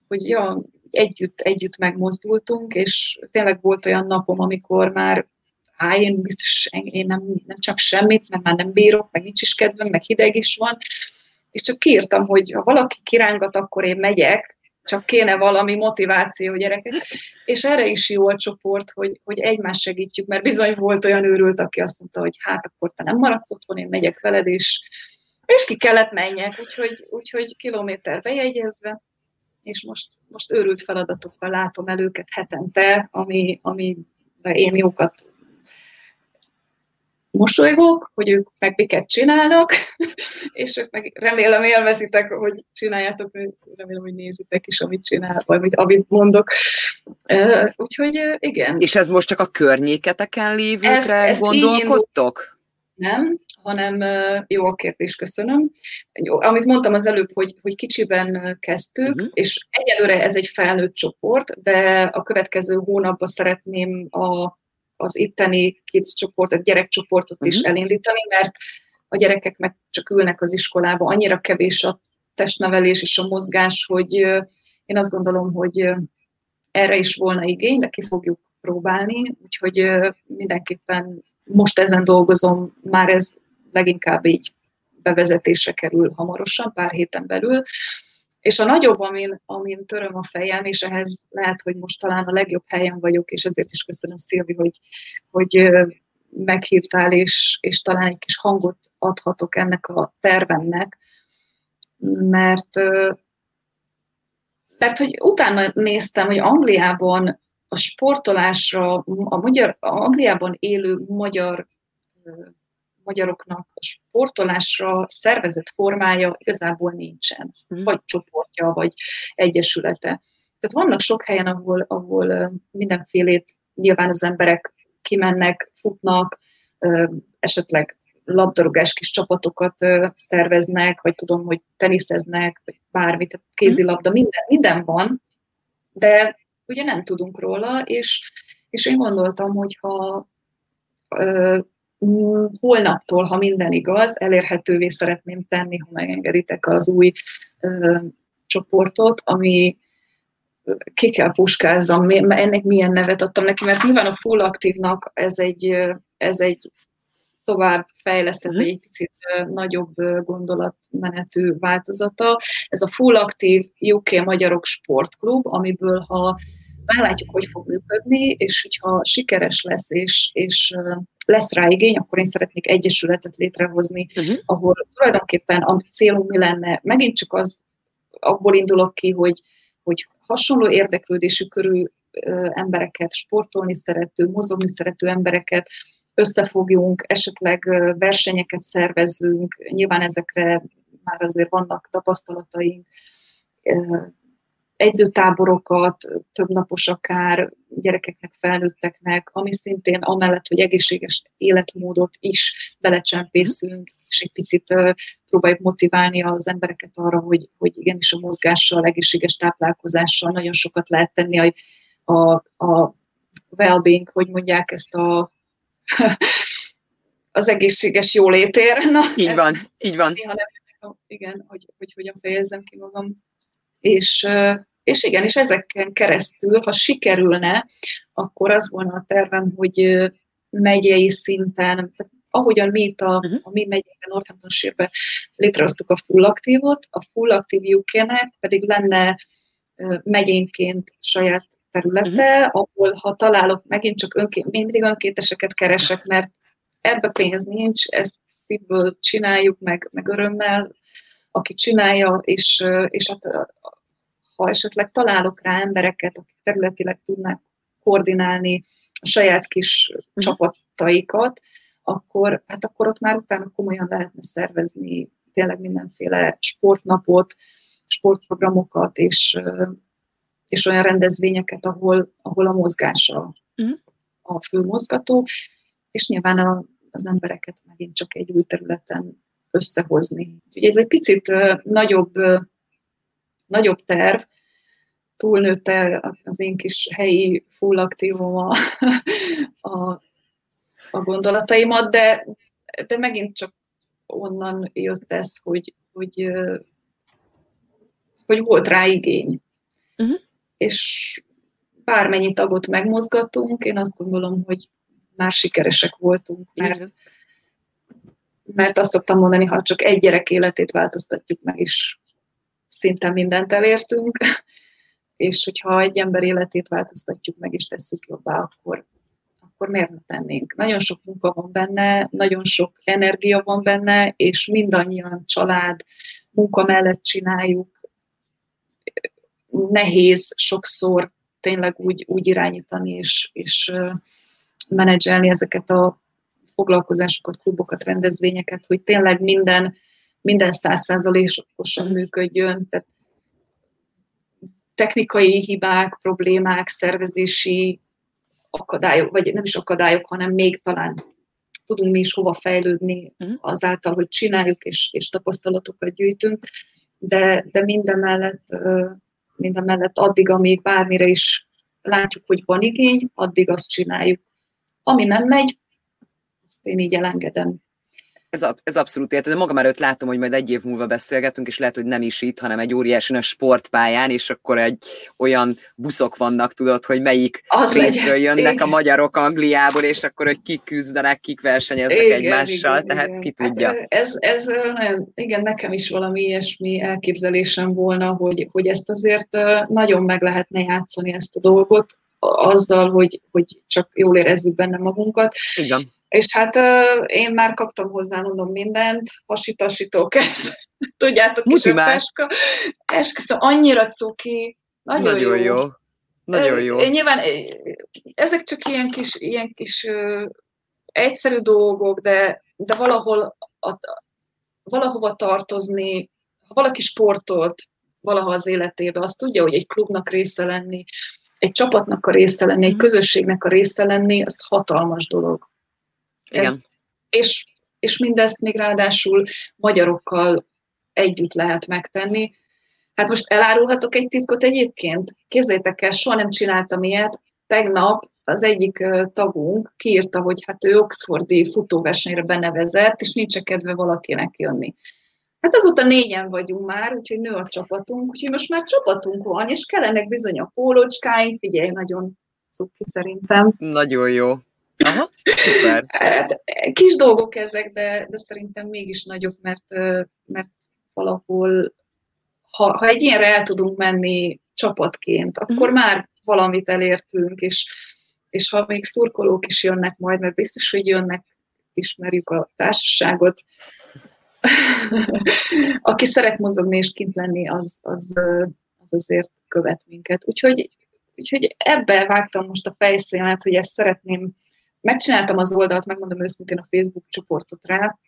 hogy ja, együtt, együtt megmozdultunk, és tényleg volt olyan napom, amikor már á, én biztos, én nem, nem csak semmit, mert már nem bírok, meg nincs is kedvem, meg hideg is van, és csak kiírtam, hogy ha valaki kirángat, akkor én megyek, csak kéne valami motiváció gyerekek. És erre is jó a csoport, hogy, hogy egymást segítjük, mert bizony volt olyan őrült, aki azt mondta, hogy hát akkor te nem maradsz otthon, én megyek veled, és és ki kellett menjek, úgyhogy, úgyhogy kilométer bejegyezve, és most, most őrült feladatokkal látom el őket hetente, ami, ami én jókat mosolygok, hogy ők meg miket csinálnak, és ők meg remélem élvezitek, hogy csináljátok, remélem, hogy nézitek is, amit csinál, vagy amit, amit mondok. Úgyhogy igen. És ez most csak a környéketeken lévőkre ezt, ezt gondolkodtok? Nem, hanem jó a kérdés, köszönöm. Jó, amit mondtam az előbb, hogy, hogy kicsiben kezdtük, uh-huh. és egyelőre ez egy felnőtt csoport, de a következő hónapban szeretném a az itteni kids csoportot, gyerekcsoportot uh-huh. is mhm. elindítani, mert a gyerekek meg csak ülnek az iskolába, annyira kevés a testnevelés és a mozgás, hogy én azt gondolom, hogy erre is volna igény, de ki fogjuk próbálni, úgyhogy mindenképpen most ezen dolgozom, már ez leginkább így bevezetésre kerül hamarosan, pár héten belül, és a nagyobb, amin, amin töröm a fejem, és ehhez lehet, hogy most talán a legjobb helyen vagyok, és ezért is köszönöm Szilvi, hogy, hogy meghívtál, és, és talán egy kis hangot adhatok ennek a tervemnek, mert, mert hogy utána néztem, hogy Angliában a sportolásra, a magyar, Angliában élő magyar magyaroknak a sportolásra szervezett formája igazából nincsen, mm. vagy csoportja, vagy egyesülete. Tehát vannak sok helyen, ahol, ahol mindenfélét nyilván az emberek kimennek, futnak, esetleg labdarúgás kis csapatokat szerveznek, vagy tudom, hogy teniszeznek, vagy bármit, kézilabda, minden, minden van, de ugye nem tudunk róla, és, és én gondoltam, hogy ha holnaptól, ha minden igaz, elérhetővé szeretném tenni, ha megengeditek az új ö, csoportot, ami ki kell puskázzam, ennek milyen nevet adtam neki, mert nyilván a full aktívnak ez egy, ez egy tovább fejlesztett, vagy egy picit nagyobb gondolatmenetű változata. Ez a Full Aktív UK Magyarok Sportklub, amiből ha meglátjuk, hogy fog működni, és hogyha sikeres lesz, és, és lesz rá igény, akkor én szeretnék egyesületet létrehozni, uh-huh. ahol tulajdonképpen a célunk mi lenne, megint csak az, abból indulok ki, hogy, hogy hasonló érdeklődésű körül embereket, sportolni szerető, mozogni szerető embereket összefogjunk, esetleg versenyeket szervezzünk, nyilván ezekre már azért vannak tapasztalataink, egyzőtáborokat, több napos akár gyerekeknek, felnőtteknek, ami szintén amellett, hogy egészséges életmódot is belecsempészünk, és egy picit próbáljuk motiválni az embereket arra, hogy, hogy igenis a mozgással, egészséges táplálkozással nagyon sokat lehet tenni a, a, a well-being, hogy mondják ezt a az egészséges jólétér. Na, így van, így van. Nem, igen, hogy, hogy hogyan fejezzem ki magam. És, és igen, és ezeken keresztül, ha sikerülne, akkor az volna a tervem, hogy megyei szinten, tehát ahogyan mi itt a, uh-huh. a mi megyében, Northamptonshire-be létrehoztuk a Full Active-ot, a Full Active UK-nek pedig lenne megyénként saját területe, uh-huh. ahol ha találok, megint csak önként, mindig önkénteseket keresek, mert ebbe pénz nincs, ezt szívből csináljuk, meg, meg örömmel, aki csinálja, és, és hát ha esetleg találok rá embereket, akik területileg tudnak koordinálni a saját kis uh-huh. csapataikat, akkor, hát akkor ott már utána komolyan lehetne szervezni tényleg mindenféle sportnapot, sportprogramokat, és, és olyan rendezvényeket, ahol, ahol a mozgása uh-huh. a fő mozgató, és nyilván a, az embereket megint csak egy új területen összehozni. Úgyhogy ez egy picit nagyobb nagyobb terv, túlnőtte az én kis helyi full aktívum a, a, a gondolataimat, de, de megint csak onnan jött ez, hogy, hogy, hogy volt rá igény. Uh-huh. És bármennyi tagot megmozgatunk, én azt gondolom, hogy már sikeresek voltunk, mert, mert azt szoktam mondani, ha csak egy gyerek életét változtatjuk meg, is szinte mindent elértünk, és hogyha egy ember életét változtatjuk meg, és tesszük jobbá, akkor, akkor miért ne tennénk? Nagyon sok munka van benne, nagyon sok energia van benne, és mindannyian család, munka mellett csináljuk. nehéz sokszor tényleg úgy, úgy irányítani és, és menedzselni ezeket a foglalkozásokat, klubokat, rendezvényeket, hogy tényleg minden minden százszázalékosan működjön. Tehát technikai hibák, problémák, szervezési akadályok, vagy nem is akadályok, hanem még talán tudunk mi is hova fejlődni uh-huh. azáltal, hogy csináljuk és, és tapasztalatokat gyűjtünk, de, de minden mellett, minden mellett addig, amíg bármire is látjuk, hogy van igény, addig azt csináljuk. Ami nem megy, azt én így elengedem ez, ez abszolút érted. De magam előtt látom, hogy majd egy év múlva beszélgetünk, és lehet, hogy nem is itt, hanem egy óriási a sportpályán, és akkor egy olyan buszok vannak, tudod, hogy melyik Az részről legyen. jönnek igen. a magyarok Angliából, és akkor, hogy kik küzdenek, kik versenyeznek igen, egymással, igen, tehát igen. ki tudja. Hát ez, ez nagyon, igen, nekem is valami ilyesmi elképzelésem volna, hogy, hogy ezt azért nagyon meg lehetne játszani ezt a dolgot, azzal, hogy, hogy csak jól érezzük benne magunkat. Igen. És hát én már kaptam hozzá, mondom, mindent, hasítasító kezd. Tudjátok, is a peska. Eska, szóval annyira cuki, nagyon, nagyon jó. jó. Nagyon jó. Én nyilván ezek csak ilyen kis, ilyen kis uh, egyszerű dolgok, de, de valahol a, valahova tartozni, ha valaki sportolt valaha az életébe, azt tudja, hogy egy klubnak része lenni, egy csapatnak a része lenni, egy mhm. közösségnek a része lenni, az hatalmas dolog. Igen. Ez, és, és mindezt még ráadásul magyarokkal együtt lehet megtenni. Hát most elárulhatok egy titkot egyébként? Képzeljétek el, soha nem csináltam ilyet. Tegnap az egyik tagunk kiírta, hogy hát ő Oxfordi futóversenyre benevezett, és nincs kedve valakinek jönni. Hát azóta négyen vagyunk már, úgyhogy nő a csapatunk, úgyhogy most már csapatunk van, és kellenek bizony a pólócskáink, figyelj, nagyon cuki szerintem. Nagyon jó. Aha, szuper. Hát, kis dolgok ezek, de, de szerintem mégis nagyobb, mert, mert valahol, ha, ha egy ilyenre el tudunk menni csapatként, akkor uh-huh. már valamit elértünk, és, és ha még szurkolók is jönnek majd, mert biztos, hogy jönnek, ismerjük a társaságot, aki szeret mozogni és kint lenni, az, az, az azért követ minket. Úgyhogy, úgyhogy ebbe vágtam most a fejszémet, hogy ezt szeretném Megcsináltam az oldalt, megmondom őszintén a Facebook csoportot rá,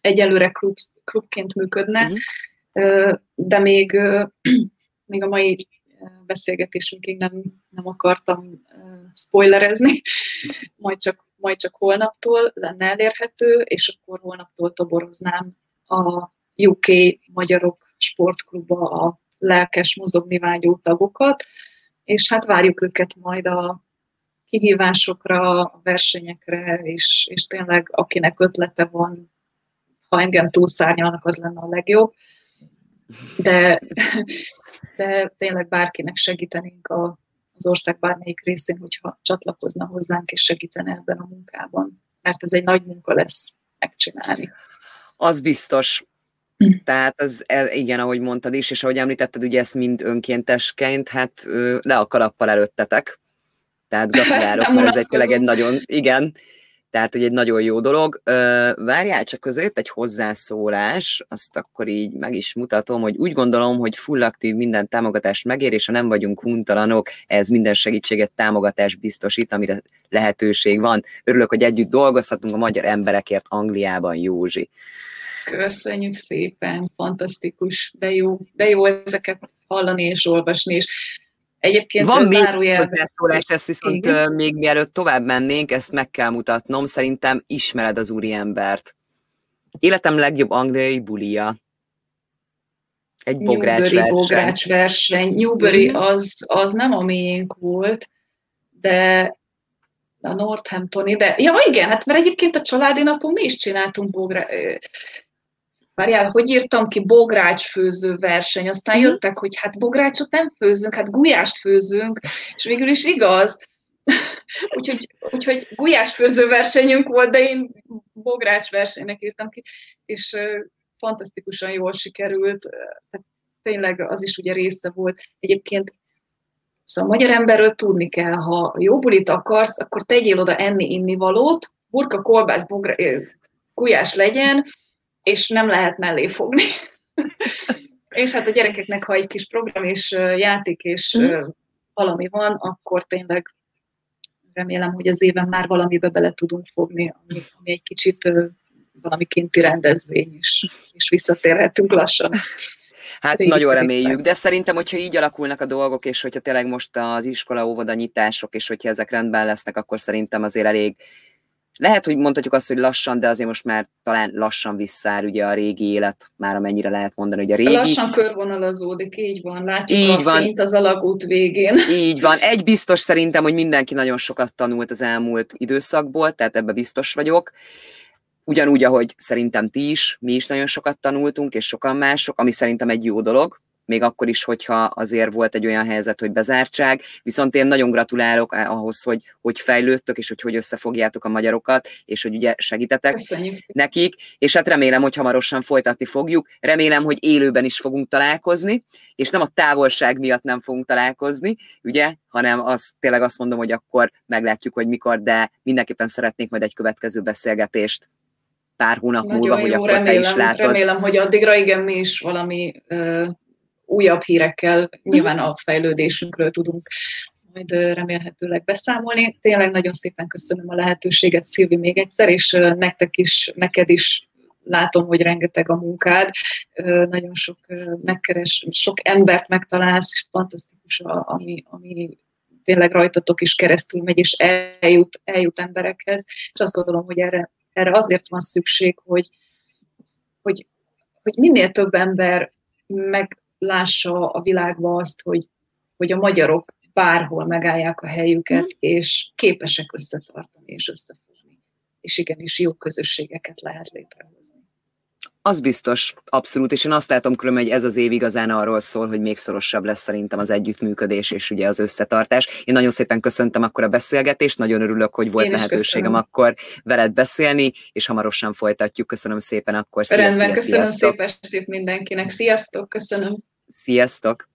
egyelőre klub, klubként működne, uh-huh. de még, még a mai beszélgetésünkig nem, nem akartam spoilerezni, majd csak, majd csak holnaptól lenne elérhető, és akkor holnaptól toboroznám a UK Magyarok Sportkluba a lelkes mozogni vágyó tagokat, és hát várjuk őket majd a kihívásokra, a versenyekre, és, és tényleg akinek ötlete van, ha engem túlszárnyalnak, az lenne a legjobb. De, de tényleg bárkinek segítenénk a, az ország bármelyik részén, hogyha csatlakozna hozzánk és segítene ebben a munkában. Mert ez egy nagy munka lesz megcsinálni. Az biztos. Tehát az, igen, ahogy mondtad is, és ahogy említetted, ugye ezt mind önkéntesként, hát le a kalappal előttetek, tehát gratulálok, mert ez egy tényleg egy nagyon, igen, tehát hogy egy nagyon jó dolog. Várjál, csak között egy hozzászólás, azt akkor így meg is mutatom, hogy úgy gondolom, hogy full aktív minden támogatást megér, és ha nem vagyunk huntalanok, ez minden segítséget, támogatást biztosít, amire lehetőség van. Örülök, hogy együtt dolgozhatunk a magyar emberekért Angliában, Józsi. Köszönjük szépen, fantasztikus, de jó, de jó ezeket hallani és olvasni, és Egyébként Van még hozzászólás, ezt viszont Igen. még mielőtt tovább mennénk, ezt meg kell mutatnom, szerintem ismered az úriembert. Életem legjobb angliai bulia. Egy bogrács verseny. bogrács verseny. Newbury mm. az, az nem a miénk volt, de a Northamptoni, de ja igen, hát mert egyébként a családi napon mi is csináltunk bogra, várjál, hogy írtam ki bográcsfőző verseny, aztán mm. jöttek, hogy hát bográcsot nem főzünk, hát gulyást főzünk, és végül is igaz. úgyhogy, úgyhogy gulyásfőző versenyünk volt, de én bogrács versenynek írtam ki, és fantasztikusan jól sikerült, tehát tényleg az is ugye része volt. Egyébként Szóval a magyar emberről tudni kell, ha jó bulit akarsz, akkor tegyél oda enni-inni valót, burka, kolbász, bogra, gulyás legyen, és nem lehet mellé fogni. És hát a gyerekeknek, ha egy kis program és játék és mm. valami van, akkor tényleg remélem, hogy az éven már valamibe bele tudunk fogni, ami, ami egy kicsit valami kinti rendezvény, és, és visszatérhetünk lassan. Hát Régi nagyon reméljük, de szerintem, hogyha így alakulnak a dolgok, és hogyha tényleg most az iskola óvoda nyitások, és hogyha ezek rendben lesznek, akkor szerintem azért elég lehet, hogy mondhatjuk azt, hogy lassan, de azért most már talán lassan visszár ugye a régi élet, már amennyire lehet mondani, hogy a régi... Lassan körvonalazódik, így van, látjuk így a van. fényt az alagút végén. Így van. Egy biztos szerintem, hogy mindenki nagyon sokat tanult az elmúlt időszakból, tehát ebbe biztos vagyok. Ugyanúgy, ahogy szerintem ti is, mi is nagyon sokat tanultunk, és sokan mások, ami szerintem egy jó dolog, még akkor is, hogyha azért volt egy olyan helyzet, hogy bezártság, viszont én nagyon gratulálok ahhoz, hogy, hogy fejlődtök, és hogy hogy összefogjátok a magyarokat, és hogy ugye segítetek Köszönjük. nekik, és hát remélem, hogy hamarosan folytatni fogjuk, remélem, hogy élőben is fogunk találkozni, és nem a távolság miatt nem fogunk találkozni, ugye, hanem az, tényleg azt mondom, hogy akkor meglátjuk, hogy mikor, de mindenképpen szeretnék majd egy következő beszélgetést pár hónap Nagyon múlva, jó, hogy akkor remélem, te is látod. Remélem, hogy addigra igen, mi is valami ö, újabb hírekkel. Nyilván a fejlődésünkről tudunk majd remélhetőleg beszámolni. Tényleg nagyon szépen köszönöm a lehetőséget, Szilvi, még egyszer, és nektek is, neked is látom, hogy rengeteg a munkád, nagyon sok megkeres, sok embert megtalálsz, fantasztikus, ami, ami tényleg rajtatok is keresztül megy, és eljut, eljut emberekhez, és azt gondolom, hogy erre erre azért van szükség, hogy, hogy, hogy minél több ember meglássa a világba azt, hogy, hogy a magyarok bárhol megállják a helyüket, mm. és képesek összetartani és összefogni. És igenis jó közösségeket lehet létrehozni. Az biztos, abszolút, és én azt látom különben, hogy ez az év igazán arról szól, hogy még szorosabb lesz szerintem az együttműködés és ugye az összetartás. Én nagyon szépen köszöntem akkor a beszélgetést, nagyon örülök, hogy volt lehetőségem köszönöm. akkor veled beszélni, és hamarosan folytatjuk. Köszönöm szépen akkor. Szia, Rendben, szia, köszönöm sziasztok. szép estét mindenkinek. Sziasztok, köszönöm. Sziasztok.